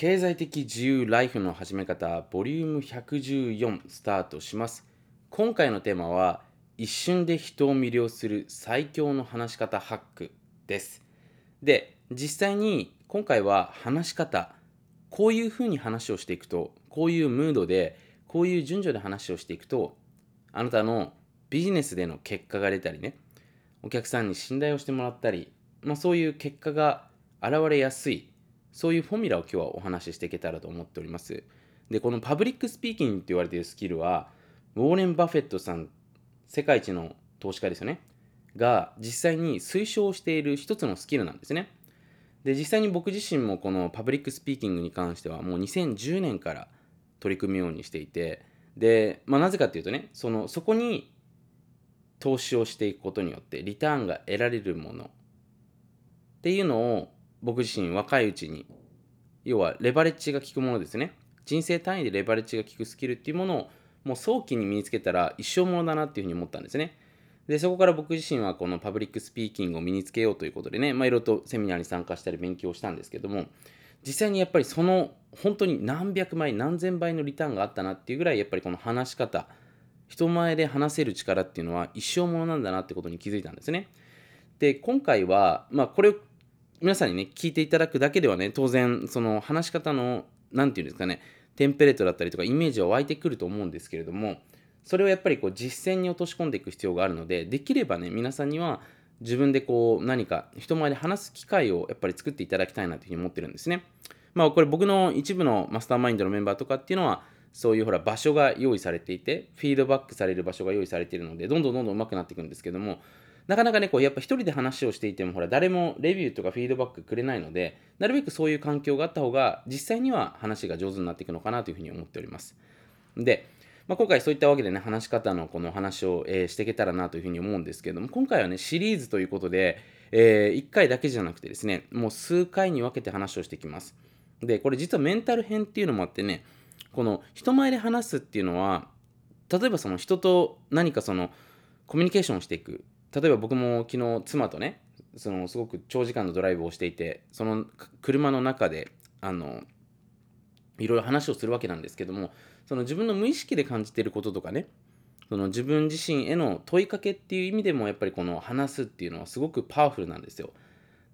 経済的自由ライフの始め方ボリューム114スタートします。今回のテーマは一瞬で人を魅了する最強の話し方ハックです。で実際に今回は話し方こういうふうに話をしていくとこういうムードでこういう順序で話をしていくとあなたのビジネスでの結果が出たりねお客さんに信頼をしてもらったり、まあ、そういう結果が現れやすいそういう formula を今日はお話ししていけたらと思っております。でこの public speaking って言われているスキルはウォーレン・バフェットさん世界一の投資家ですよね。が実際に推奨している一つのスキルなんですね。で実際に僕自身もこの public speaking に関してはもう2010年から取り組むようにしていてで、まあ、なぜかっていうとねそのそこに投資をしていくことによってリターンが得られるものっていうのを僕自身若いうちに要はレバレッジが効くものですね。人生単位でレバレッジが効くスキルっていうものをもう早期に身につけたら一生ものだなっていうふうに思ったんですね。でそこから僕自身はこの public speaking を身につけようということでね、まあ、いろいろとセミナーに参加したり勉強したんですけども実際にやっぱりその本当に何百倍何千倍のリターンがあったなっていうぐらいやっぱりこの話し方人前で話せる力っていうのは一生ものなんだなってことに気づいたんですね。で今回はまあこれを皆さんにね聞いていただくだけではね当然その話し方の何て言うんですかねテンプレートだったりとかイメージは湧いてくると思うんですけれどもそれをやっぱりこう実践に落とし込んでいく必要があるのでできればね皆さんには自分でこう何か人前で話す機会をやっぱり作っていただきたいなというふうに思ってるんですね。まあこれ僕の一部のマスターマインドのメンバーとかっていうのはそういうほら場所が用意されていてフィードバックされる場所が用意されているのでどんどんどんどん上手くなっていくんですけどもなかなかね、こうやっぱ一人で話をしていても、ほら、誰もレビューとかフィードバックくれないので、なるべくそういう環境があった方が、実際には話が上手になっていくのかなというふうに思っております。で、まあ、今回そういったわけでね、話し方のこの話を、えー、していけたらなというふうに思うんですけれども、今回はね、シリーズということで、えー、1回だけじゃなくてですね、もう数回に分けて話をしていきます。で、これ実はメンタル編っていうのもあってね、この人前で話すっていうのは、例えばその人と何かそのコミュニケーションをしていく例えば僕も昨日妻とねそのすごく長時間のドライブをしていてその車の中であのいろいろ話をするわけなんですけどもその自分の無意識で感じていることとかねその自分自身への問いかけっていう意味でもやっぱりこの話すっていうのはすごくパワフルなんですよ。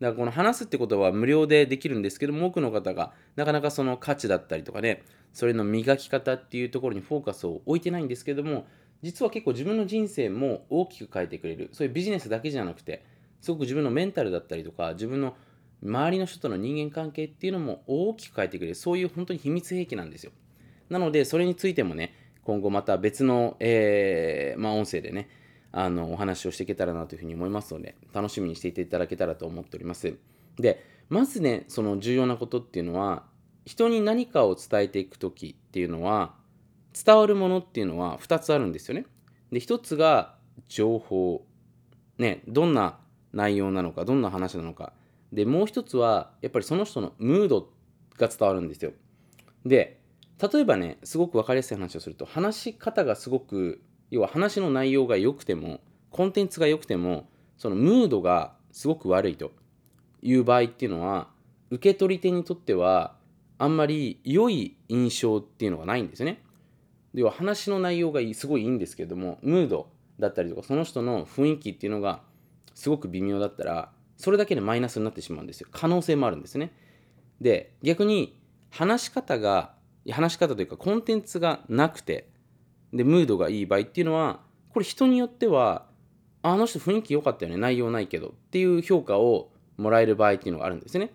だからこの話すってことは無料でできるんですけども多くの方がなかなかその価値だったりとかねそれの磨き方っていうところにフォーカスを置いてないんですけども実は結構自分の人生も大きく変えてくれる。そういうビジネスだけじゃなくてすごく自分のメンタルだったりとか自分の周りの人との人間関係っていうのも大きく変えてくれる。そういう本当に秘密兵器なんですよ。なのでそれについてもね今後また別の、えー、まあ、音声でねあのお話をしていけたらなというふうに思いますので楽しみにしていていただけたらと思っております。でまずねその重要なことっていうのは人に何かを伝えていく時っていうのは伝わるものっていうのは2つあるんですよね。で1つが情報、ね、どんな内容なのかどんな話なのかでもう1つはやっぱりその人のムードが伝わるんですよ。で例えばねすごく分かりやすい話をすると話し方がすごく要は話の内容が良くてもコンテンツが良くてもそのムードがすごく悪いという場合っていうのは受け取り手にとってはあんまり良い印象っていうのがないんですよね。要は話の内容がすごいいいんですけどもムードだったりとかその人の雰囲気っていうのがすごく微妙だったらそれだけでマイナスになってしまうんですよ。可能性もあるんですね。で逆に話し方が話し方というかコンテンツがなくてでムードがいい場合っていうのはこれ人によってはあの人雰囲気良かったよね内容ないけどっていう評価をもらえる場合っていうのがあるんですね。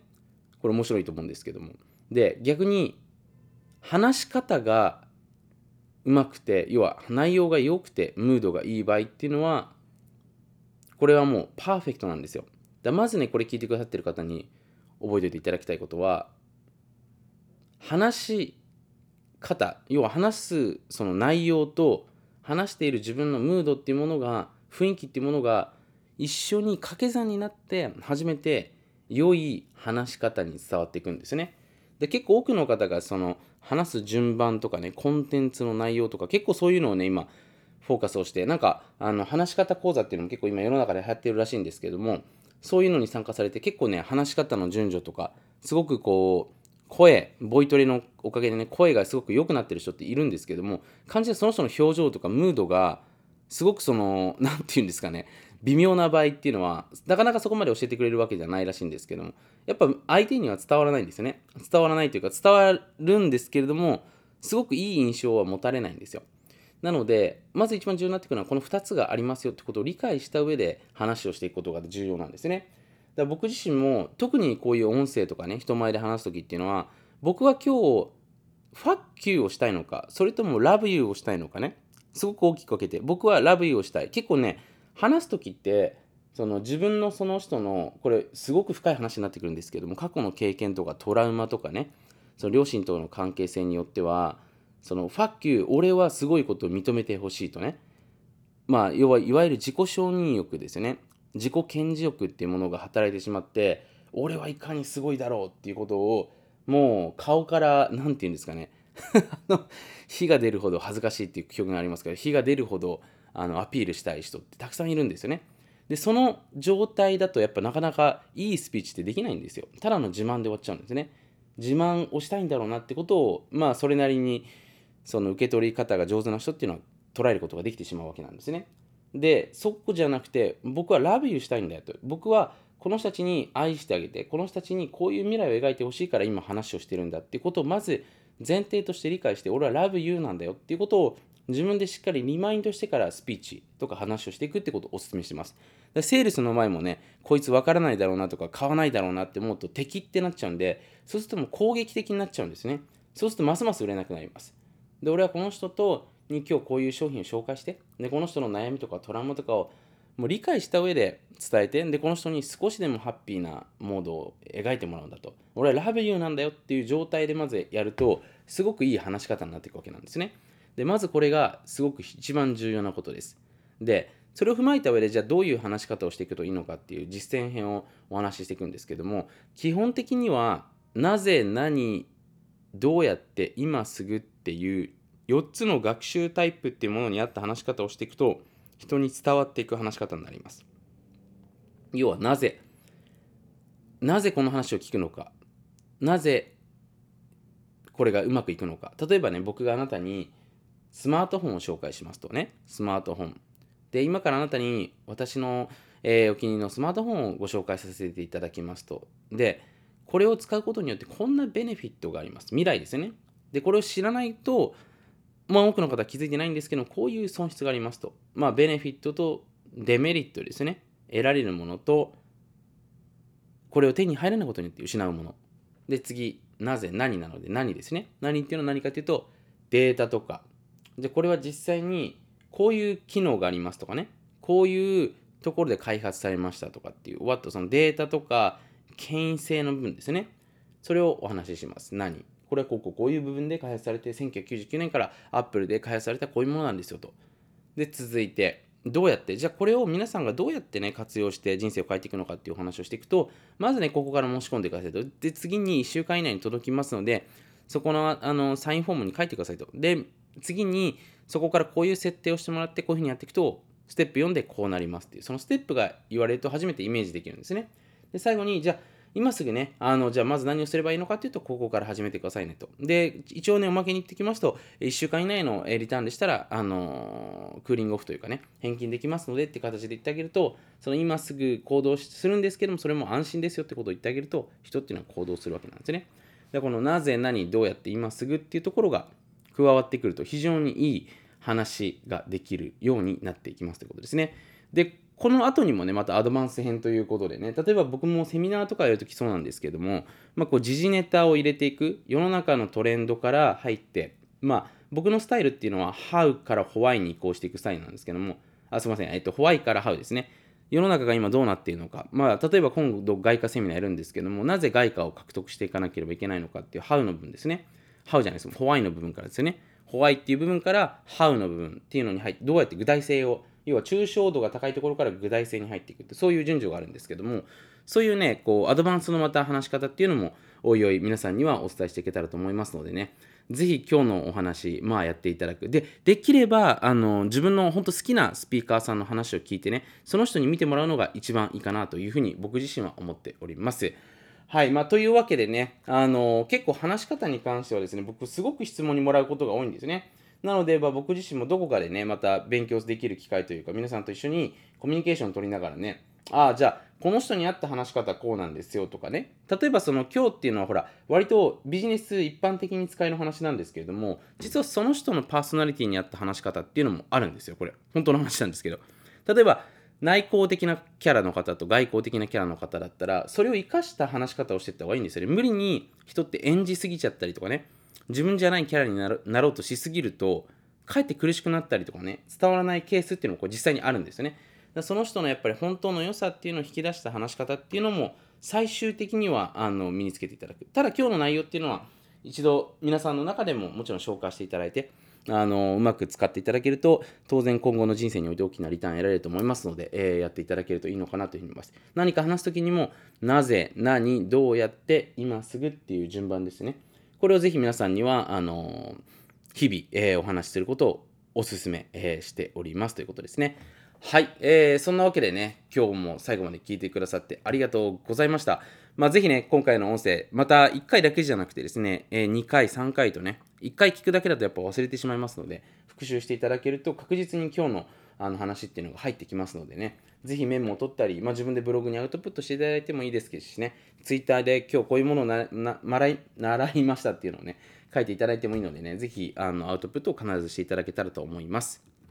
これ面白いと思うんですけども。で逆に話し方がうまくて要は内容が良くてムードがいい場合っていうのはこれはもうパーフェクトなんですよだまずねこれ聞いてくださってる方に覚えておいていただきたいことは話し方要は話すその内容と話している自分のムードっていうものが雰囲気っていうものが一緒に掛け算になって初めて良い話し方に伝わっていくんですね。で結構多くの方がその話す順番とかねコンテンツの内容とか結構そういうのをね今フォーカスをしてなんかあの話し方講座っていうのも結構今世の中で流行ってるらしいんですけどもそういうのに参加されて結構ね話し方の順序とかすごくこう声ボイトレのおかげでね声がすごく良くなってる人っているんですけども感じでその人の表情とかムードがすごくその何て言うんですかね微妙な場合っていうのはなかなかそこまで教えてくれるわけじゃないらしいんですけどもやっぱ相手には伝わらないんですよね。伝わらないというか伝わるんですけれどもすごくいい印象は持たれないんですよ。なのでまず一番重要になってくるのはこの2つがありますよってことを理解した上で話をしていくことが重要なんですね。だから僕自身も特にこういう音声とかね人前で話す時っていうのは僕は今日ファッキューをしたいのかそれとも love you をしたいのかねすごく大きく分けて僕は love you をしたい。結構ね話す時ってその自分のその人のこれすごく深い話になってくるんですけども過去の経験とかトラウマとかねその両親との関係性によってはそのファッキュー俺はすごいことを認めてほしいとねまあ要はいわゆる自己承認欲ですよね。自己顕示欲っていうものが働いてしまって俺はいかにすごいだろうっていうことをもう顔から何て言うんですかね。火が出るほど恥ずかしいっていう表現がありますけど火が出るほどあのアピールしたい人ってたくさんいるんですよね。でその状態だとやっぱなかなかいいスピーチってできないんですよ。ただの自慢で終わっちゃうんですね。自慢をしたいんだろうなってことをまあそれなりにその受け取り方が上手な人っていうのは捉えることができてしまうわけなんですね。でそこじゃなくて僕はラブユーしたいんだよと僕はこの人たちに愛してあげてこの人たちにこういう未来を描いてほしいから今話をしてるんだってことをまず前提として理解して俺はラブユーなんだよっていうことを自分でしっかりリマインドしてからスピーチとか話をしていくってことをお勧めしてます。セールスの前もね、こいつ分からないだろうなとか買わないだろうなって思うと敵ってなっちゃうんで、そうするともう攻撃的になっちゃうんですね。そうするとますます売れなくなります。で、俺はこの人とに今日こういう商品を紹介して、で、この人の悩みとかトラウマとかをもう理解した上で伝えて、で、この人に少しでもハッピーなモードを描いてもらうんだと。俺はラブユーなんだよっていう状態でまずやると、すごくいい話し方になっていくわけなんですね。で、まずこれがすごく一番重要なことです。で、それを踏まえた上で、じゃあどういう話し方をしていくといいのかっていう実践編をお話ししていくんですけども、基本的には、なぜ、何、どうやって、今すぐっていう4つの学習タイプっていうものに合った話し方をしていくと、人に伝わっていく話し方になります。要は、なぜ、なぜこの話を聞くのか、なぜこれがうまくいくのか。例えばね、僕があなたにスマートフォンを紹介しますとね、スマートフォン。で、今からあなたに私の、えー、お気に入りのスマートフォンをご紹介させていただきますと。で、これを使うことによってこんなベネフィットがあります。未来ですよね。で、これを知らないと、まあ多くの方は気づいてないんですけど、こういう損失がありますと。まあベネフィットとデメリットですね。得られるものと、これを手に入らないことによって失うもの。で、次、なぜ何なので何ですね。何っていうのは何かというとデータとか。じゃこれは実際にこういう機能がありますとかね。こういうところで開発されましたとかっていう、what そのデータとか権威性の部分ですね。それをお話しします。何？これはこうここういう部分で開発されて1999年から Apple で開発されたこういうものなんですよと。で続いてどうやって、じゃあこれを皆さんがどうやってね、活用して人生を変えていくのかっていうお話をしていくと、まずね、ここから申し込んでくださいと。で、次に1週間以内に届きますので、そこのあのサインフォームに書いてくださいと。で、次にそこからこういう設定をしてもらって、こういうふうにやっていくと、ステップ4でこうなりますっていう、そのステップが言われると初めてイメージできるんですね。で、最後に、じゃあ、今すぐね、あの、じゃあまず何をすればいいのかっていうと、ここから始めてくださいねと。で、一応ね、おまけに言ってきますと、1週間以内のリターンでしたら、あの、クーリングオフというかね、返金できますのでって形で言ってあげると、その今すぐ行動するんですけども、それも安心ですよってことを言ってあげると、人っていうのは行動するわけなんですね。で、このなぜ、何、どうやって今すぐっていうところが加わってくると、非常にいい話ができるようになっていきますということですね。で、この後にもね、またアドバンス編ということでね、例えば僕もセミナーとかやるときそうなんですけども、まあ、こう時事ネタを入れていく、世の中のトレンドから入って、まあ、僕のスタイルっていうのは、How から Why に移行していくスタイルなんですけども、あすみません、えっと、Why から How ですね。世の中が今どうなっているのか、まあ、例えば今度外貨セミナーやるんですけども、なぜ外貨を獲得していかなければいけないのかっていう How の部分ですね。How じゃないです。Why の部分からですよね。Why っていう部分から How の部分っていうのに入って、どうやって具体性を要は抽象度が高いところから具体性に入っていくってそういう順序があるんですけどもそういうねこうアドバンスのまた話し方っていうのもおいおい皆さんにはお伝えしていけたらと思いますのでねぜひ今日のお話、まあやっていただく。で、できれば、あの、自分の本当好きなスピーカーさんの話を聞いてね、その人に見てもらうのが一番いいかなというふうに僕自身は思っております。はい。まあ、というわけでね、あの結構話し方に関してはですね、僕すごく質問にもらうことが多いんですね。なので、まあ、僕自身もどこかでね、また勉強できる機会というか、皆さんと一緒にコミュニケーションを取りながらね、ああ、じゃあ、この人に合った話し方こうなんですよとかね。例えばその今日っていうのはほら、割とビジネス一般的に使える話なんですけれども、実はその人のパーソナリティに合った話し方っていうのもあるんですよ、これ。本当の話なんですけど。例えば、内向的なキャラの方と外向的なキャラの方だったら、それを生かした話し方をしていった方がいいんですよね。無理に人って演じすぎちゃったりとかね、自分じゃないキャラになろうとしすぎると、かえって苦しくなったりとかね、伝わらないケースっていうのもこう実際にあるんですよねだ。その人のやっぱり本当の良さっていうのを引き出した話し方っていうのも最終的にはあの身につけていただく。ただ今日の内容っていうのは一度皆さんの中でももちろん消化していただいて、あのうまく使っていただけると当然今後の人生において大きなリターン得られると思いますので、えー、やっていただけるといいのかなというふうに思います。何か話す時にもなぜ何どうやって今すぐっていう順番ですね。これをぜひ皆さんにはあの日々、えー、お話しすることをお勧め、えー、しております。ということですね。はい、えー、そんなわけでね、今日も最後まで聞いてくださってありがとうございました。まあ、ぜひね、今回の音声、また1回だけじゃなくてですね、え、2回、3回とね、1回聞くだけだとやっぱ忘れてしまいますので、復習していただけると確実に今日のあの話っていうのが入ってきますのでね、ぜひメモを取ったり、まあ、自分でブログにアウトプットしていただいてもいいですしね、ツイッターで今日こういうものをなな習い習いましたっていうのをね、書いていただいてもいいのでね、ぜひあのアウトプットを必ずしていただけたらと思います。